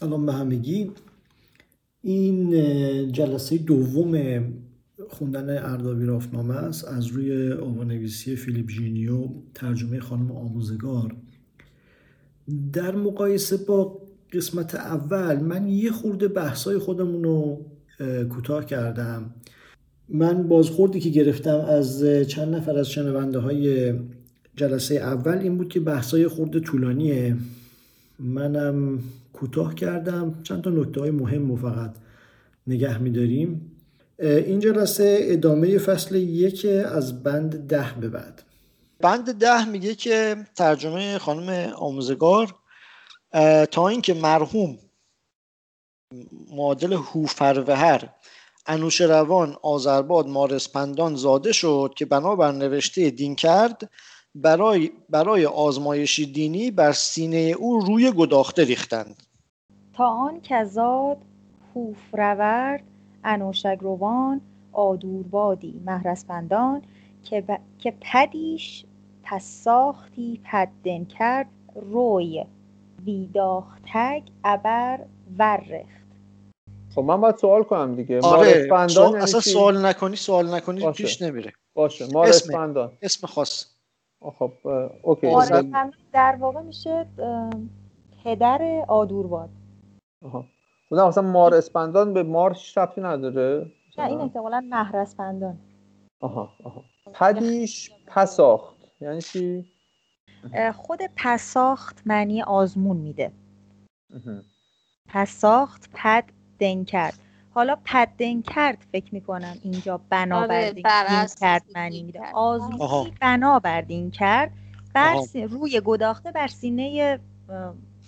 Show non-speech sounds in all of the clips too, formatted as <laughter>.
سلام به همگی. این جلسه دوم خوندن اردابی رافنامه است. از روی آوانویسی فیلیپ جینیو ترجمه خانم آموزگار. در مقایسه با قسمت اول من یه خورده بحثای خودمون رو کوتاه کردم. من بازخوردی که گرفتم از چند نفر از شنونده های جلسه اول این بود که بحثای خورده طولانیه. منم کوتاه کردم. چند تا نکته های مهم رو فقط نگه میداریم. این جلسه ادامه فصل یک از بند ده به بعد. بند ده میگه که ترجمه خانم آموزگار تا اینکه مرحوم معادل هوفروهر انوش روان آذرباد مارسپندان زاده شد که بنابر نوشته دین کرد برای, برای آزمایشی دینی بر سینه او روی گداخته ریختند. تا آن کزاد هوفرورد انوشگروان آدوربادی مهرسپندان که, ب... که پدیش پس ساختی پدن کرد روی ویداختگ ابر ورخت خب من باید سوال کنم دیگه. آره سوال... یعنی اصلا سوال نکنی سوال نکنی باشه. پیش نمیره. باشه. مارسپندان اسم, اسم خاص. خب اوکی مارسپندان در واقع میشه پدر آدورباد. آها. بودم مثلا مار اسپندان به مار ربطی نداره؟ نه این احتمالا مهر اسپندان. آها آها. پدیش پساخت یعنی چی؟ خود پساخت معنی آزمون میده. پساخت پد دن کرد حالا پد دن کرد فکر می‌کنم اینجا بنابر دین کرد معنی میده آزمونی بنابر دین کرد. بر روی گداخته بر سینه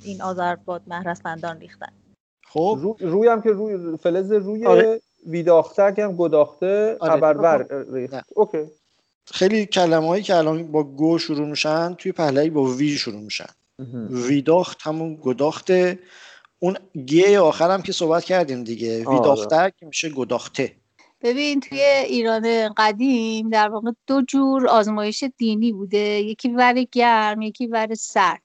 این آذرباد مهرسپندان ریختن. خب. رو... روی هم که روی فلز روی آره. ویداخته هم گداخته آره. ریخت. اوکی. خیلی کلمه هایی که الان با گو شروع میشن توی پهلوی با وی شروع میشن. ویداخت همون گداخته. اون گی آخر هم که صحبت کردیم دیگه. آره. ویداخته که میشه گداخته. ببین توی ایران قدیم در واقع دو جور آزمایش دینی بوده. یکی ور گرم یکی ور سرد.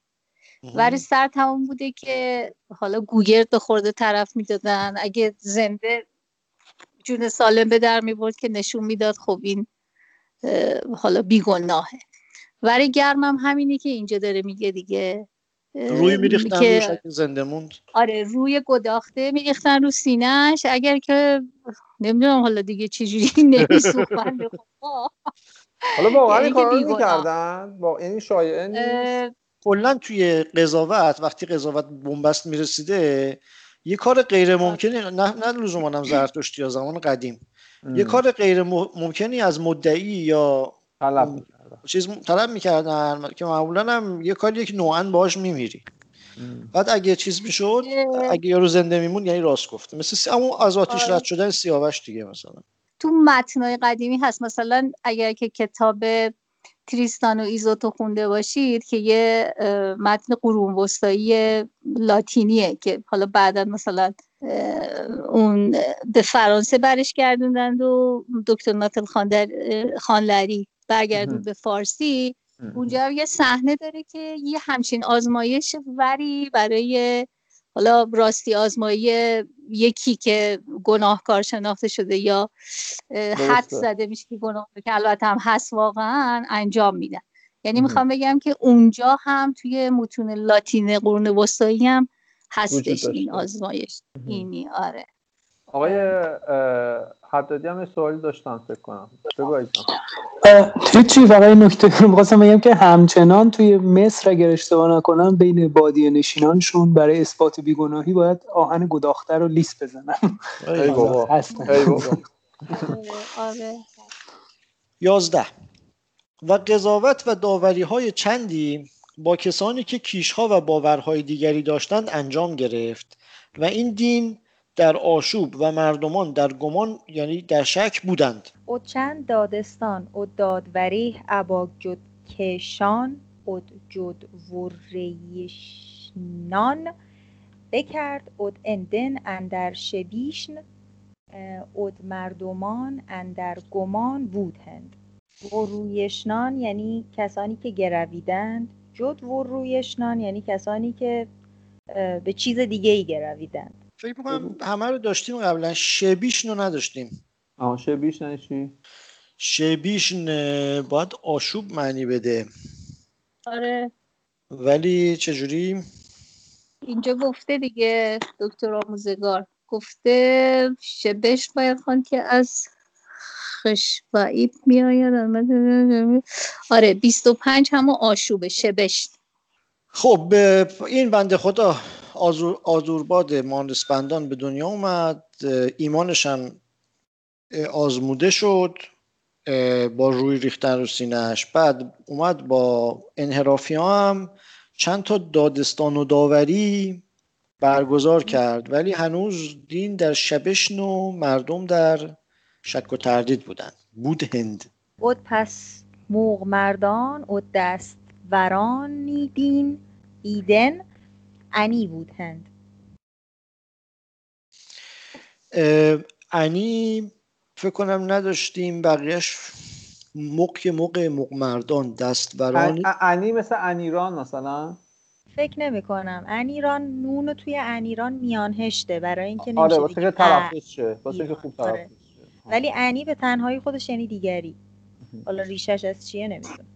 ور سرد همون بوده که حالا گوگرد خورده طرف می‌دادن. اگه زنده جون سالم به در می‌برد که نشون می‌داد خب این حالا بیگناهه. ور گرم هم همینی که اینجا داره میگه دیگه. روی میریختن که... زنده موند. آره روی گداخته میریختن رو سینهش اگر که نمی‌دونم حالا دیگه چجوری <laughs> نمیسوخن حالا واقعا این کار می‌کردن. با این شایعه نیست. کلا توی قضاوت وقتی قضاوت بنبست می‌رسیده یه کار غیر ممکنی نه نه لزوما هم زرتشتی یا زمان قدیم. ام. یه کار غیر ممکنی از مدعی یا چیز طلب می‌کردن که معمولا هم یه کاری که نوعا باش میمیری. بعد اگه چیز می‌شد اگه یارو زنده میمون یعنی راست گفته مثل همون از آتیش آره. رد شدن سیاوش دیگه مثلا. تو متنای قدیمی هست. مثلا اگر که کتاب تریستان و ایزوتو خونده باشید که یه متن قرون وسطایی لاتینیه که حالا بعدا مثلا اون به فرانسه برش گردوندند و دکتر ناتل خانلری برگردون به فارسی اونجا یه صحنه داره که یه همچین آزمایش وری برای حالا راستی آزمایی یکی که گناهکار شناخته شده یا حد زده میشه که گناه که البته هم هست واقعا انجام میدن. یعنی می‌خوام بگم که اونجا هم توی متون لاتین قرون وسطایی هم هستش این آزمایش. اینی آره. آقای حدادی هم سوالی داشتم فکر کنم. بگو چی؟ فقط نکته می‌خواستم بگم که همچنان توی مصر اگر اشتباه نکنم بین بادی نشینانشون برای اثبات بیگناهی باید آهن گداخته رو لیست بزنن. ای بابا. <laughs> یازده. و قضاوت و داوری های چندی با کسانی که کیشها و باورهای دیگری داشتند انجام گرفت و این دین در آشوب و مردمان در گمان یعنی در شک بودند. او چند دادستان او دادوری ابا جد کشان اد جد وریشنان بکرد اد اندن اندر شبیشن اد مردمان اندر گمان بودند. ورویشنان یعنی کسانی که گرویدند. جد ورویشنان یعنی کسانی که به چیز دیگه ای گرویدند. فکر می‌کنم همه رو داشتیم قبلا. شبیش رو نداشتیم. آه شبیش نه چی؟ شبیش باید آشوب معنی بده. آره. ولی چجوری؟ اینجا گفته دیگه دکتر آموزگار. گفته شبش باید خان که از خشبعیب میآید. آره 25 همون آشوبه شبش. خب این بنده خدا. آزور، آزورباد مانسپندان به دنیا اومد ایمانش هم آزموده شد با روی ریختن رو سینهش بعد اومد با انحرافی هم چند تا دادستان و داوری برگزار کرد. ولی هنوز دین در شبشن و مردم در شک و تردید بودن. بود هند. بود پس موغ مردان و دست ورانی دین ایدن. انی بود هند انی فکر کنم نداشتیم بقیهش موقع موقع موق مردان دست ورانی انی مثل انیران مثلا؟ فکر نمی کنم انیران نون توی انیران میانهشته برای اینکه نمیشه آره واسه که تلفظ شه. واسه که خوب تلفظ آره. ولی انی به تنهایی خودش یعنی دیگری. حالا ریشش از چیه نمی‌دونم.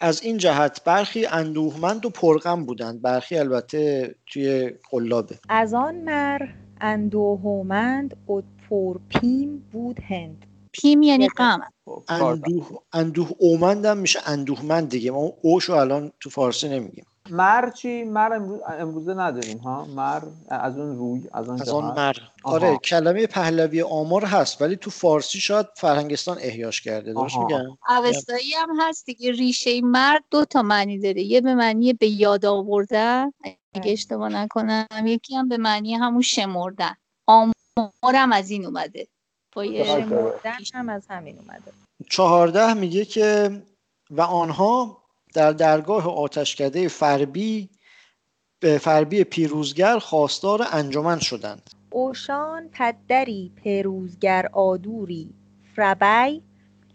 از این جهت برخی اندوهمند و پرغم بودند. برخی البته توی قلابه. از آن مر اندوهمند و پرپیم بود هند. پیم یعنی غم. اندوه اندوه اومندم میشه اندوهمند دیگه. ما اوشو الان تو فارسی نمیگیم. مر چی؟ مر امروزه نداریم ها؟ مر از اون روی از اون از اون مر. آره کلمه پهلوی آمار هست ولی تو فارسی شاید فرهنگستان احیاش کرده. درست میگم؟ اوستایی هم هست دیگه ریشه مر دو تا معنی داره. یه به معنی به یاد آوردن اگه اشتباه نکنم. یکی هم به معنی همون شمردن. آمارم از این اومده. شمردن هم از همین اومده. چهارده میگه که و آنها در درگاه آتشکده فربی به فربی پیروزگر خواستار انجمن شدند. اوشان پدری پیروزگر آدوری فربی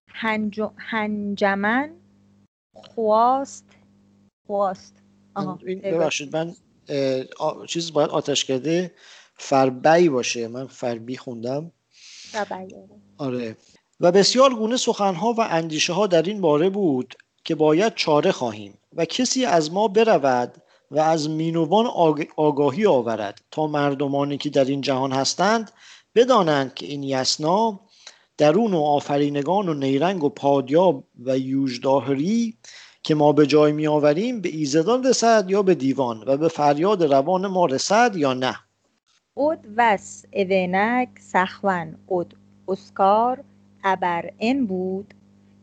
هنج... هنجمن خواست خواست. ببخشید من چیز باید آتشکده فربی باشه. من فربی خوندم. فربی آره. و بسیار گونه سخنها و اندیشه ها در این باره بود. که باید چاره خواهیم و کسی از ما برود و از مینوان آگاهی آورد تا مردمانی که در این جهان هستند بدانند که این یسنا درون و آفرینگان و نیرنگ و پادیاب و یوجداهری که ما به جای می آوریم به ایزدان رسد یا به دیوان و به فریاد روان ما رسد یا نه؟ اود وس اونک سخون اود اسکار ابر این بود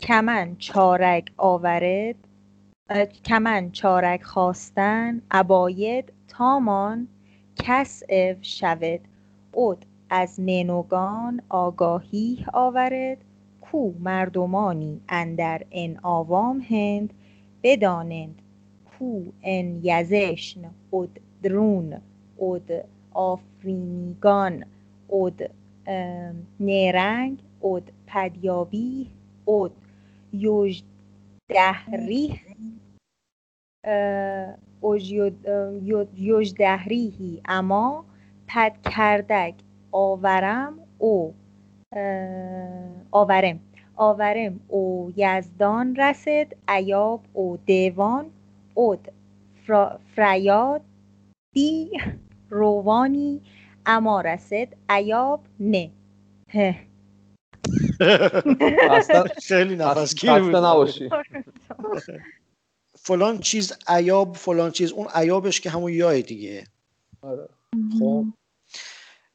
کمن چارک آورد کمن چارک خواستن اباید تامان کسف شود. اود از ننوگان آگاهی آورد. کو مردمانی اندر ان آوام هند. بدانند کو ان یزشن اد درون اد آفرینیگان اد نیرنگ اد پدیابی اد یوجدهریه یوجدهریهی اما پد کردک آورم او آورم آورم او یزدان رسد ایاب او دیوان اود فریاد دی روانی اما رسد ایاب نه خیلی نفس نباشی فلان چیز عیاب فلان چیز اون عیابش که همون یای دیگه آره. خب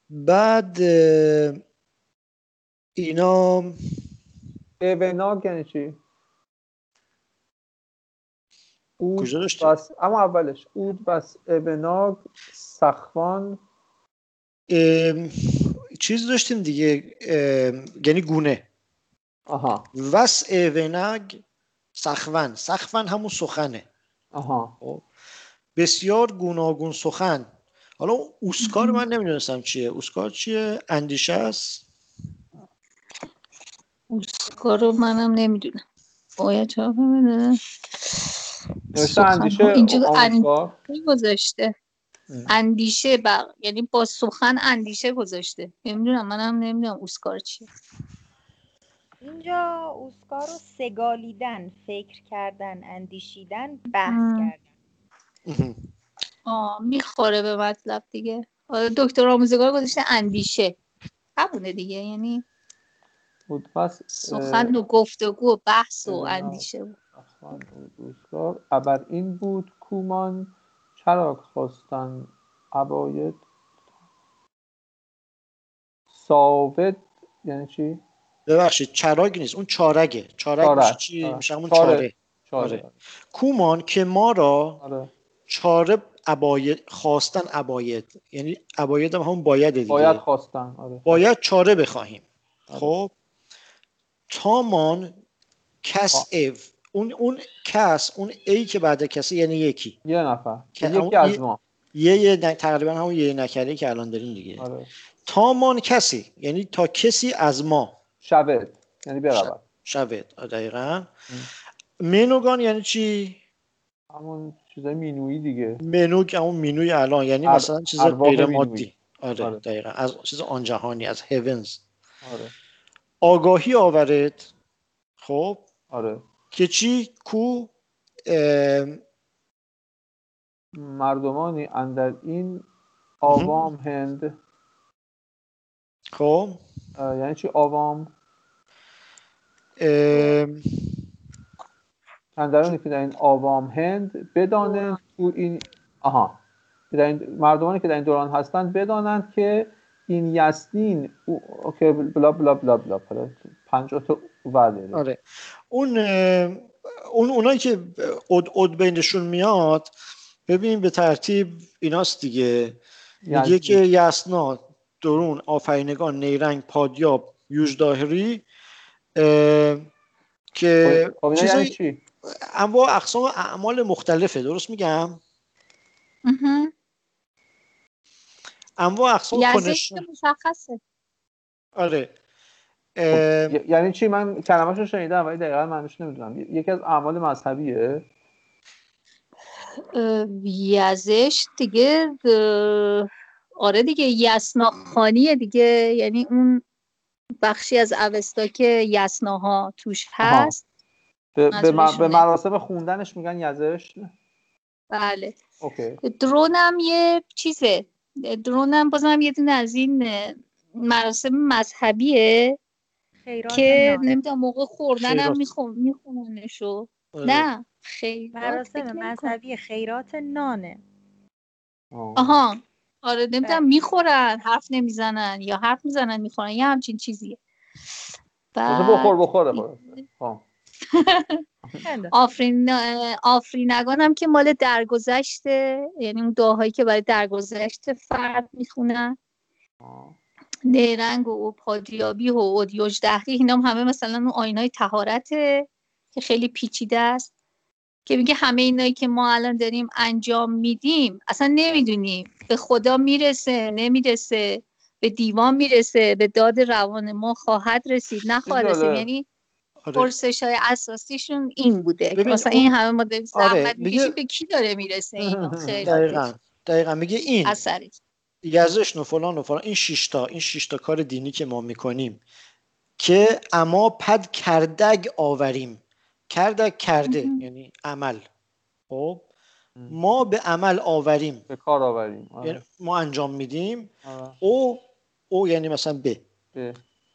بعد اینا ابناگ یعنی چی؟ کجا داشتی؟ بس اما اولش اود بس ابناگ سخوان چیز داشتیم دیگه یعنی گونه. آها. وس ونگ سخون. سخون همون سخنه. آها. خب. بسیار گوناگون سخن. حالا اوسکار من نمی‌دونستم چیه. اوسکار چیه؟ اندیشه است؟ اوسکار رو منم نمی‌دونم. باید جواب بده. اندیشه اینجا گذاشته. اندیشه بر... یعنی با سخن اندیشه گذاشته. نمی‌دونم منم نمی‌دونم اوسکار چیه. اینجا اوسکار رو سگالیدن فکر کردن اندیشیدن بحث کردن. آه می‌خوره به مطلب دیگه. دکتر آموزگار گذاشته اندیشه. همونه دیگه یعنی بود پس سخن و گفتگو و بحث و اندیشه بود ابر این بود کومان چرا خواستن عباید ساوت یعنی چی؟ ببخشید چراگ نیست اون چارگه چارگ چارگ. میشه چی؟ میشه همون چاره, چاره. آره. کومان که ما را آره. چاره عباید خواستن عباید یعنی عباید هم همون باید دیگه باید خواستن آره. باید چاره بخواهیم آره. خب تامان کس اف اون اون کس اون ای که بعد کسی یعنی یکی. یه نفر. یکی از ما. یه یه تقریبا همون یه نکره که الان داریم دیگه. آره. تامان کسی یعنی تا کسی از ما. شود یعنی برود شود دقیقا. منوگان یعنی چی؟ همون چیزای مینویی دیگه. منو که همون مینوی الان. یعنی مثلا چیز غیر مادی. آره, آره. دقیقا. از چیز آن جهانی از هیونز آره. آگاهی آورد خب؟ آره. که چی؟ کو مردمانی اندر این آوام هند. خب. یعنی چی آوام؟ اندرانی که در این آوام هند بدانند تو این آها. در این مردمانی که در این دوران هستند بدانند که این یسنین اوکی بلا بلا بلا بلا بلا. پنجاه تا آره. اون اون اونایی که اد, اد بینشون میاد ببین به ترتیب ایناست دیگه. میگه یعنی که یسنا درون آفرینگان نیرنگ پادیاب یوزداهری که خب، خب، چیزایی چی؟ انواع اقسام اعمال مختلفه. درست میگم؟ انواع اقسام کنش مشخصه. آره. خب، یعنی چی؟ من کلمه‌ش رو شنیدم ولی دقیقا معنیش نمی‌دونم. یکی از اعمال مذهبیه؟ یزش دیگه آره دیگه یسناخانیه دیگه. یعنی اون بخشی از اوستا که یسناها توش هست. به, به, مراسم خوندنش میگن یزش بله. اوکی. درونم یه چیزه. درونم بازم یه دونه از این مراسم مذهبیه. که نمی‌دونم موقع خوردن هم میخوننشو. آره. نه خیرات مراسم مذهبی خیرات نانه. آها. آره نمی‌دونم می‌خورن حرف نمی‌زنن یا حرف می‌زنن می‌خورن یه همچین چیزیه. بعد... بخور بخوره <laughs> آفرین آفرینگان هم که مال درگذشته یعنی اون دعاهایی که برای درگذشت فرد می‌خونن. نیرنگ و پادیابی و اودیوج دهری اینا هم همه مثلا اون آینای تهارته که خیلی پیچیده است که میگه همه اینایی که ما الان داریم انجام میدیم اصلا نمی‌دونیم. به خدا می‌رسه نمی‌رسه. به دیوان می‌رسه. به داد روان ما خواهد رسید. نخواهد رسید. یعنی آره. پرسش های اساسیشون این بوده. مثلا این همه ما داریم آره. به کی داره می‌رسه این <laughs> خیلی دقیقا. دقیقا. میگه این. اثری. یزش و فلان و فلان. این شیشتا این شیشتا کار دینی که ما می‌کنیم که اما پد کردگ آوریم. کردگ کرده یعنی عمل. خب؟ ما به عمل آوریم. به کار آوریم. آره. یعنی ما انجام میدیم. او او یعنی مثلا به.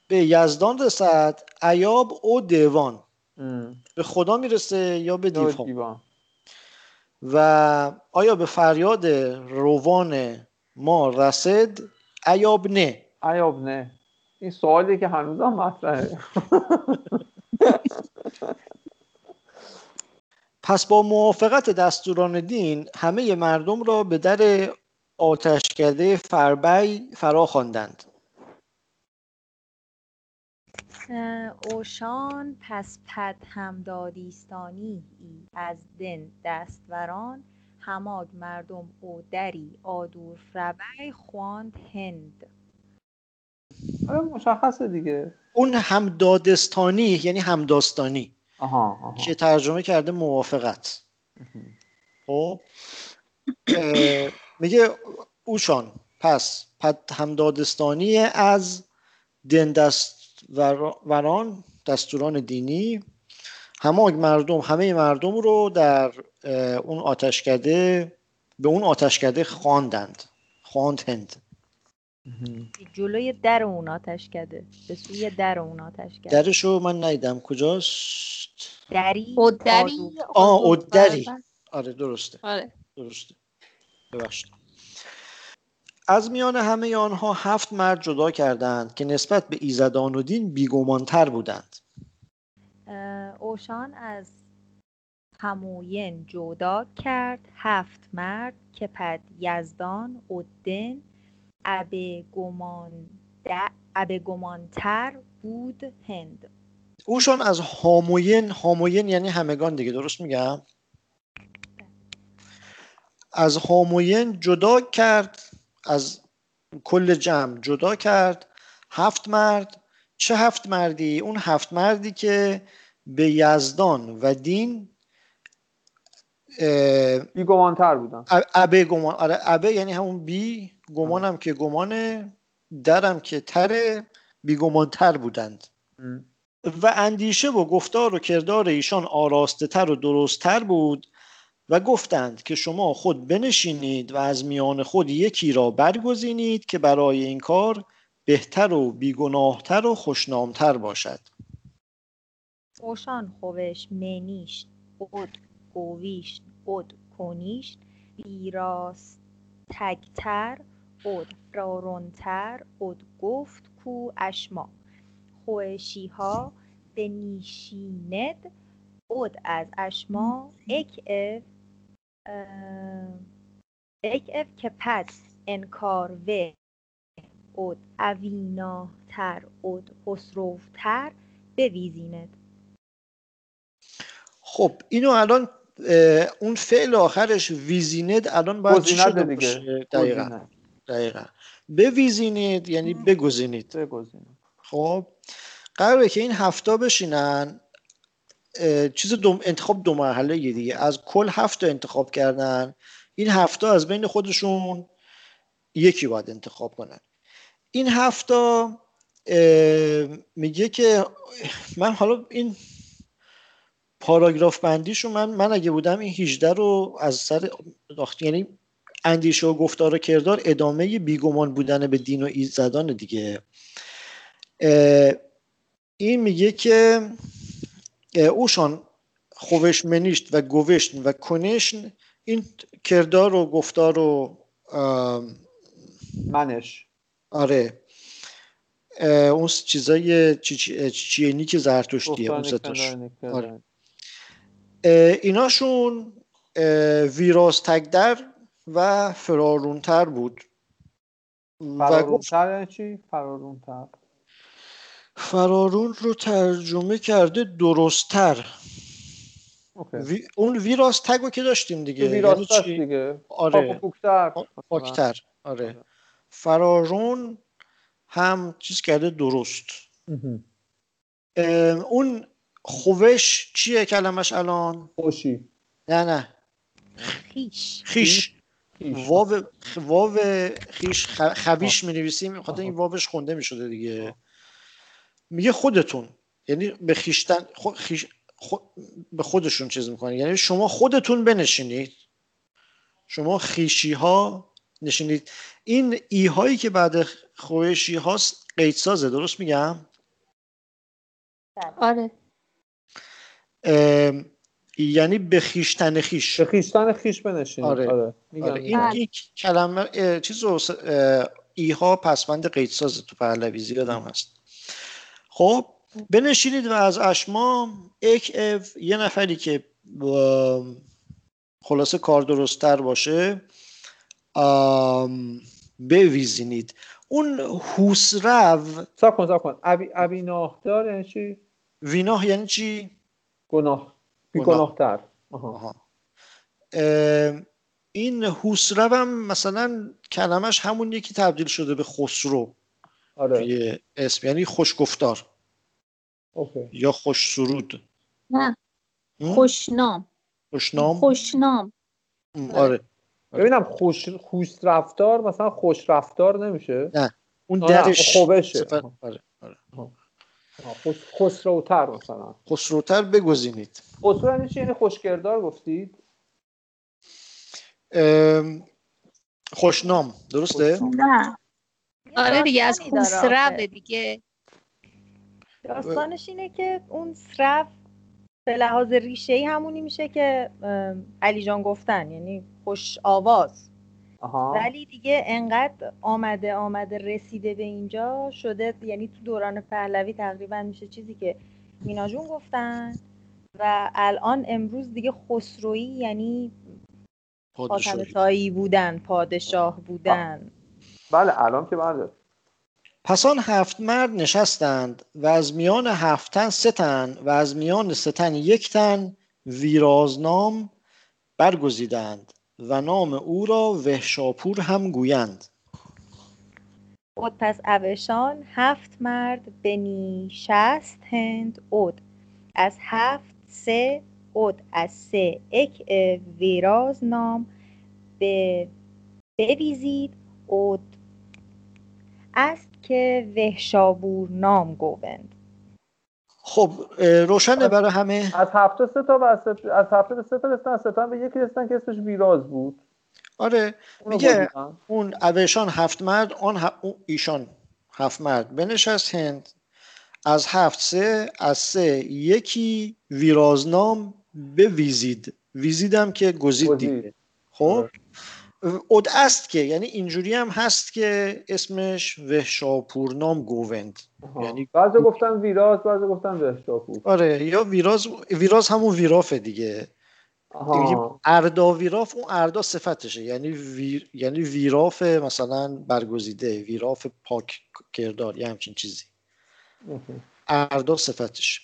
به. یزدان رسد ایاب او دیوان. به خدا می‌رسه یا به دیوان. و آیا به فریاد روان ما رسد ایاب نه. ایاب نه. این سوالی که هنوز هم مطرحه. پس با موافقت دستوران دین همه مردم را به در آتش کرده فربی فرا خواندند. اوشان پس پد همدادیستانی از دن دستوران هماد مردم او دری آدور فربی خواند هند. آره مشخصه دیگه. اون همدادستانی یعنی همداستانی. آها, که ترجمه کرده موافقت. خب میگه اوشان پس پد همدادستانی از دین دست وران دستوران دینی. همه مردم همه مردم رو در اون آتشکده به اون آتشکده خواندند. خواندند. جلوی در اون آتشکده به سوی در اون آتشکده. درشو من نیدم کجاست؟ دری اودری آه اودری آره درسته. آره. درسته. ببخشید. از میان همه آنها هفت مرد جدا کردند که نسبت به ایزدان و دین بیگمانتر بودند. اوشان از هموین جدا کرد. هفت مرد که پد یزدان اودن ابه گمانتر بود هند. اوشان از هاموین هاموین یعنی همگان دیگه درست میگم؟ از هاموین جدا کرد از کل جمع جدا کرد. هفت مرد. چه هفت مردی؟ اون هفت مردی که به یزدان و دین بی گمانتر بودن. ابه گمان آره ابه یعنی همون بی گمانم که گمانه درم که تره بی گمانتر بودند. و اندیشه و گفتار و کردار ایشان آراسته تر و درست تر بود و گفتند که شما خود بنشینید و از میان خود یکی را برگزینید که برای این کار بهتر و بیگناهتر و خوشنامتر باشد. اوشان خوش منیش بود گویش بود کنیش بیراست تگتر بود رارونتر بود گفت کو اشما. خوشی ها به نیشیند بود از اشما. اک اف اک اف که پس انکار و اود تر اود خسروفتر بویزیند خب اینو الان اون فعل آخرش ویزیند الان باید چی شده دیگه. دقیقا. دقیقا. بویزینید یعنی بگزینید. بگزینید خب. قراره که این هفته بشینن. چیز دوم انتخاب دو مرحله دیگه. از کل هفته انتخاب کردن. این هفته از بین خودشون یکی باید انتخاب کنن. این هفته میگه که من حالا این پاراگراف بندیشو من من اگه بودم این 18 رو از سر یعنی اندیشه و گفتار و کردار ادامه بیگمان بودن به دین و ایزدان دیگه. این میگه که اوشان خوش منیشت و گوشت و کنشن این کردار و گفتار و منش. آره. اون چیزای چینی که زرتشتیه اون آره. ایناشون ویراستگدر و فرارونتر بود. فرارونتر یعنی چی؟ فرارونتر. فرارون رو ترجمه کرده درستتر. وی... اون ویراستگ رو که داشتیم دیگه. ویراستگ یعنی دیگه. آره. پاکتر. آره. فرارون هم چیز کرده؟ درست. اون خوش چیه کلمش الان؟ خوشی. نه نه. خیش. خیش. واو واو خیش خبیش می نویسیم خاطر این واوش خونده می شده دیگه. میگه خودتون. یعنی به خیشتن خیش به خودشون چیز می‌کنه یعنی شما خودتون بنشینید. شما خیشی ها نشینید. این ای هایی که بعد خوشی هاست قید سازه درست میگم؟ آره. یعنی به خیشتن خیش به خیشتن خیش بنشینید آره, آره. آره. این بله. کلمه چیز رو ای ها پسوند قید سازه تو پهلوی زیادم هست خب بنشینید و از اشما یک اف یه نفری که خلاصه کار درستتر باشه بویزینید اون حوسرو سب کن سب کن دار یعنی چی؟ ویناه یعنی چی؟ گناه بی گناهتر این حوسرو هم مثلا کلمش همون یکی تبدیل شده به خسرو آره. اسم. یعنی خوشگفتار. اوکی. یا خوش سرود نه خوشنام. خوشنام؟ خوشنام. آره. ببینم خوش خوش رفتار مثلا خوش رفتار نمیشه؟ نه. اون درش. خوبشه. آره آره. خسروتر مثلا. خسروتر بگزینید. خسرو یعنی چی؟ یعنی خوشگردار گفتید؟ خوشنام. درسته؟ نه. آره دیگه از خسرو دیگه. داستانش اینه که اون سرف به لحاظ ریشه ای همونی میشه که علی جان گفتن. یعنی خوش آواز. ولی دیگه انقدر آمده آمده رسیده به اینجا شده یعنی تو دوران پهلوی تقریبا میشه چیزی که مینا جون گفتن و الان امروز دیگه خسروی یعنی پادشاهی. بودن پادشاه بودن. بله الان که بله. پس آن هفت مرد نشستند و از میان هفت تن سه تن و از میان سه تن یک تن ویرازنام برگزیدند. و نام او را وحشاپور هم گویند. اود پس اوشان هفت مرد بنی شست هند اود از هفت سه اود از سه اک ویراز نام. به بویزید اود است که وحشابور نام گوند خب روشنه برای همه؟ از هفته سه تا از, از هفته به سه تا رسیدن سه به یکی رسیدن که اسمش ویراز بود. آره میگه اون اوشان هفت مرد آن ایشان هفت مرد بنشست هند از هفت سه از سه یکی ویرازنام به ویزید ویزیدم که گزید. دیگه خب؟ آره. اد است که یعنی اینجوری هم هست که اسمش وحشاپورنام گووند. یعنی بعضی گفتن ویراز بعضی گفتن وحشاپور. آره یا ویراز ویراز همون ویرافه دیگه. اردا ویراف اون اردا صفتشه. یعنی ویر... یعنی ویراف مثلا برگزیده ویراف پاک کردار یه همچین چیزی. اردا صفتش.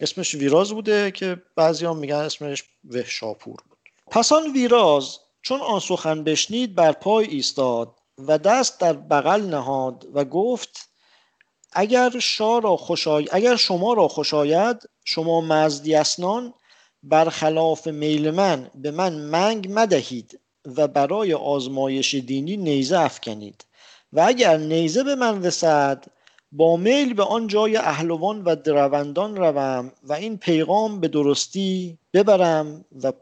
اسمش ویراز بوده که بعضی هم میگن اسمش وحشاپور بود. پس آن ویراز چون آن سخن بشنید بر پای ایستاد و دست در بغل نهاد و گفت اگر را خوشای... اگر شما را خوشاید شما مزدیسنان برخلاف میل من به من منگ مدهید و برای آزمایش دینی نیزه افکنید. و اگر نیزه به من رسد با میل به آن جای اهلوان و دروندان روم و این پیغام به درستی ببرم و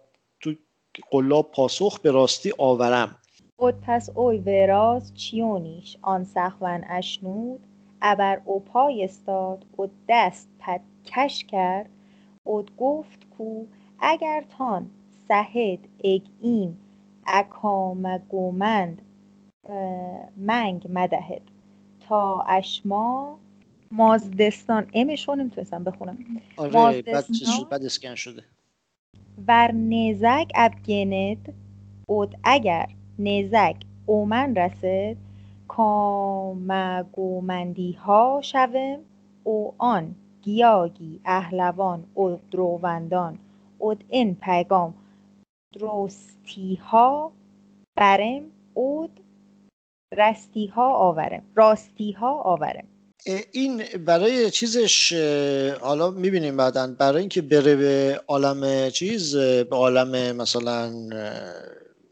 قلاب پاسخ به راستی آورم. اد پس اوی وراز چیونیش؟ آن سخون اشنود. ابر او پای استاد. او دست پد کش کرد. اد گفت کو اگر تان سهد اگ این اکامگومند منگ مدهد. تا اشما مازدستان امشو نمی‌تونستم بخونم. آره بعد اسکن شده. ور نزک ابگند اود اگر نزک اومن رسد کامگومندی ها شوم او آن گیاگی اهلوان او دروندان اود این پیغام درستی ها برم اود رستی ها آورم راستی ها آورم. این برای چیزش حالا می‌بینیم بعدا برای اینکه بره به عالم چیز به عالم مثلا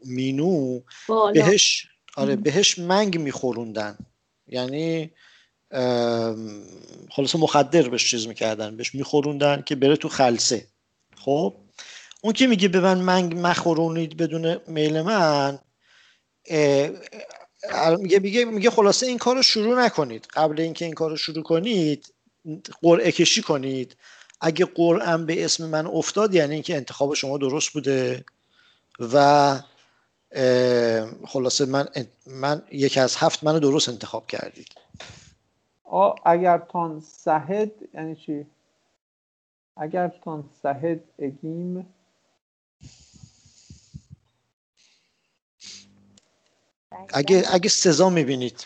مینو بهش آره بهش منگ میخوروندن. یعنی خلاص مخدر بهش چیز می‌کردن بهش میخوروندن که بره تو خلصه خب؟ اون که میگه به من منگ مخورونید بدون میل من میگه میگه میگه خلاصه این کار رو شروع نکنید. قبل اینکه این کار رو شروع کنید قرعه کشی کنید. اگه قرعه به اسم من افتاد یعنی اینکه انتخاب شما درست بوده و خلاصه من من یکی از هفت منو درست انتخاب کردید. آ اگر تان سهد یعنی چی؟ اگر تان سهد اگیم اگه اگه سزا می‌بینید.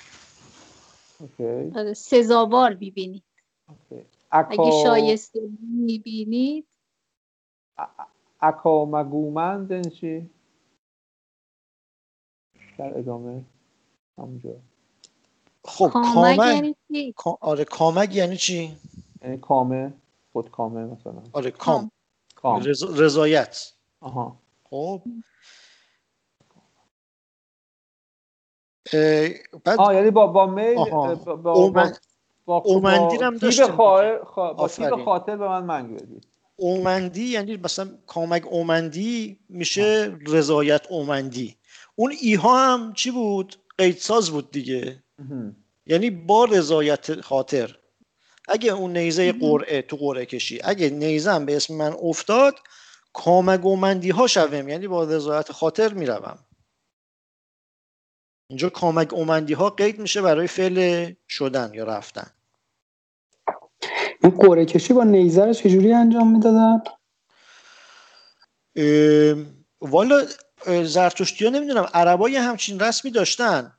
آره، سزاوار می‌بینید. اگه شایسته می‌بینید. اکامگومند یعنی چی؟ در ادامه. همونجا. خب کامگ یعنی چی؟ آره کامگ یعنی چی؟ یعنی کامه خود کامه مثلا. آره کام, کام. رضایت. آها. خب. بعد آه یعنی با با میل با, با, اومن... با, اومندی هم داشتیم خواهر خوا... با خاطر به من منگ بدید اومندی یعنی مثلا کامک اومندی میشه رضایت اومندی. اون ایها هم چی بود؟ قیدساز بود دیگه. یعنی با رضایت خاطر. اگه اون نیزه قرعه تو قرعه کشی اگه نیزم به اسم من افتاد کامگومندی ها شویم. یعنی با رضایت خاطر می‌روم. اینجا کامگ اومندی ها قید میشه برای فعل شدن یا رفتن این قرعه کشی با نیزه رو چجوری انجام می‌دادن؟ والا زرتشتی ها نمی‌دونم عربای همچین رسمی داشتن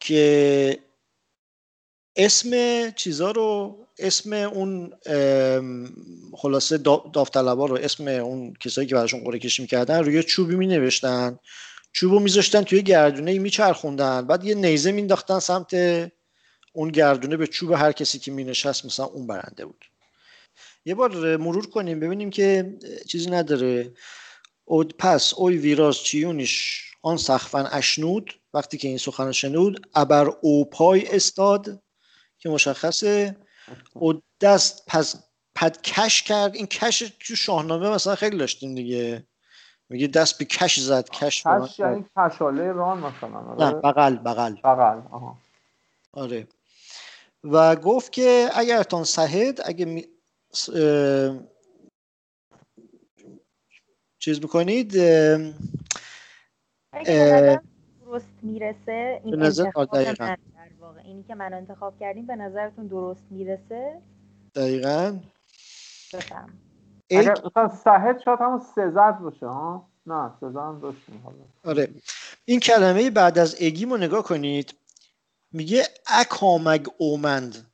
که اسم چیزا رو اسم اون خلاصه داوطلبا رو اسم اون کسایی که براشون قرعه کشی می‌کردن روی چوبی می نوشتن چوب رو میذاشتن توی گردونه میچرخوندن. بعد یه نیزه مینداختن سمت اون گردونه به چوب هر کسی که مینشست مثلا اون برنده بود. یه بار مرور کنیم ببینیم که چیزی نداره. اود پس اوی ویراز چیونش آن سخفن اشنود وقتی که این سخن شنود ابر او پای استاد که مشخصه. و دست پس پد کش کرد. این کش تو شاهنامه مثلا خیلی داشتیم دیگه. میگه دست به کش زد کش کش یعنی کشاله ران مثلا آره؟ نه بغل بغل. بغل آها. آره. و گفت که اگر تان سهد اگه می... چیز بکنید درست می‌رسه این انتخاب در واقع. اینی که من انتخاب کردیم به نظرتون درست می‌رسه؟ دقیقا. بفهم. اگر مثلا سهد شاید همون سزد باشه ها؟ نه سزد هم داشتیم آره. این کلمه بعد از اگیم رو نگاه کنید. میگه اکامگ اومند.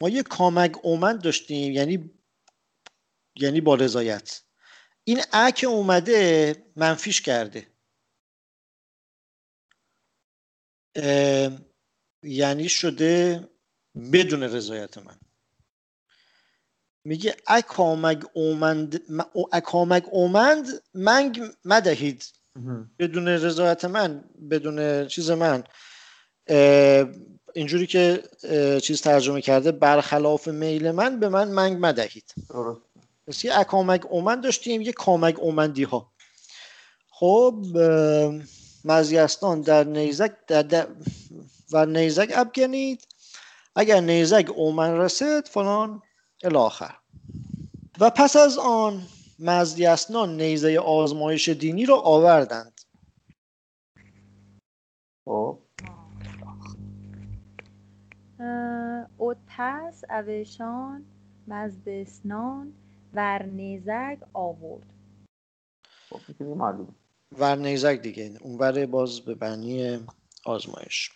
ما یه کامگ اومند داشتیم یعنی یعنی با رضایت. این اک اومده منفیش کرده. یعنی شده بدون رضایت من. میگه اکامگ اومند اکامگ اومند منگ مدهید. بدون رضایت من بدون چیز من. اینجوری که چیز ترجمه کرده برخلاف میل من به من منگ مدهید. پس یه اکامگ اومند داشتیم یه کامگ اومندی ها خب مزیستان در نیزک در, و نیزک ابگنید. اگر نیزک اومن رسید فلان الاخر و پس از آن مزیستان نیزه آزمایش دینی را آوردند. خب. اود پس اوشان مزدسنان ورنیزک آورد. خب ورنیزک دیگه اونور باز به بنی آزمایش.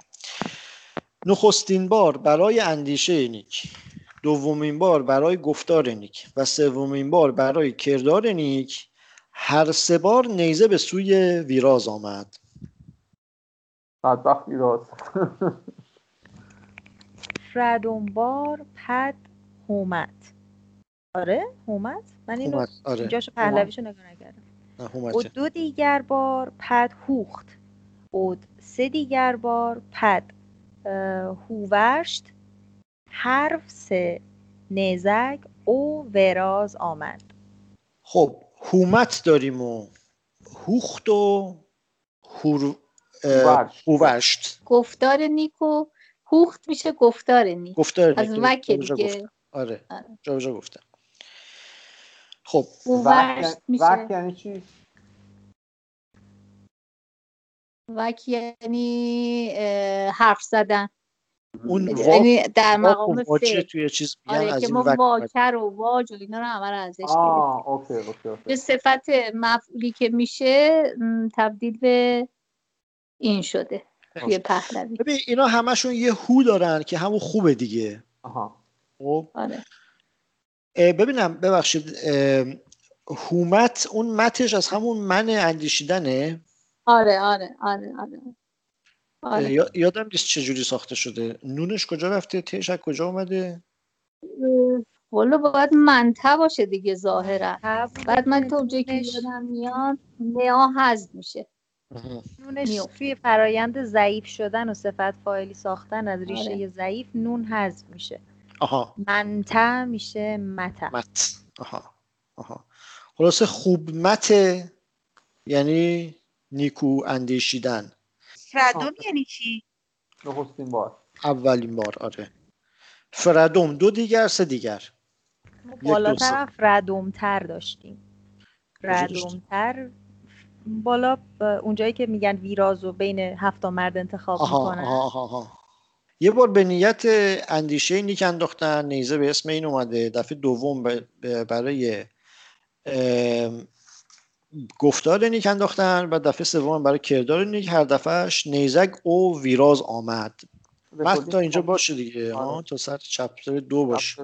نخستین بار برای اندیشه نیک. دومین بار برای گفتار نیک و سومین بار برای کردار نیک هر سه بار نیزه به سوی ویراز آمد. بدبخت ویراز. <laughs> بار پد هومت آره هومت من اینو آره. اینجاشو پهلویشو نگاه نکردم. و دو دیگر بار پد هوخت. و سه دیگر بار پد هوورشت. حرف سه نزک او وراز آمد. خب هومت داریم و هوخت و هوورشت. گفتار نیکو هوخت میشه گفتار نیک. گفتار از وکه دیگه. آره جا جا گفتم. خب. وقت یعنی چی؟ وک یعنی حرف زدن. اون یعنی در مقام فعل. توی چیز آره که ما واکر و واج و اینا رو همه رو ازش اوکی به صفت مفعولی که میشه تبدیل به این شده توی پهلوی. ببین اینا همشون یه هو دارن که همون خوبه دیگه. آها. خب؟ آره. ببینم ببخشید هومت اون متش از همون من اندیشیدنه؟ آره آره آره آره, آره. یادم نیست چجوری ساخته شده. نونش کجا رفته؟ تیش از کجا اومده؟ والا باید منته باشه دیگه ظاهرا. بعد من تو اونجایی که یادم میاد نیا حذف میشه. نونش توی فرایند ضعیف شدن و صفت فاعلی ساختن از ریشه آره. ضعیف نون حذف میشه. آها. منته میشه مت مت. آها. آها. خلاصه خوب مت یعنی نیکو اندیشیدن. فردوم یعنی چی؟ نخستین بار. اولین بار آره. فردوم دو دیگر سه دیگر. بالاتر فردومتر داشتیم. فردومتر بالا اونجایی که میگن ویراز و بین هفت مرد انتخاب آها، می‌کنن. آها، آها. یه بار به نیت اندیشه نیک انداختن نیزه به اسم این اومده دفعه دوم برای گفتار نیک انداختن و دفعه سوم برای کردار نیک هر دفعهش نیزک او ویراز آمد. بعد تا اینجا باشه دیگه. ها تا سر چپتر دو باشه.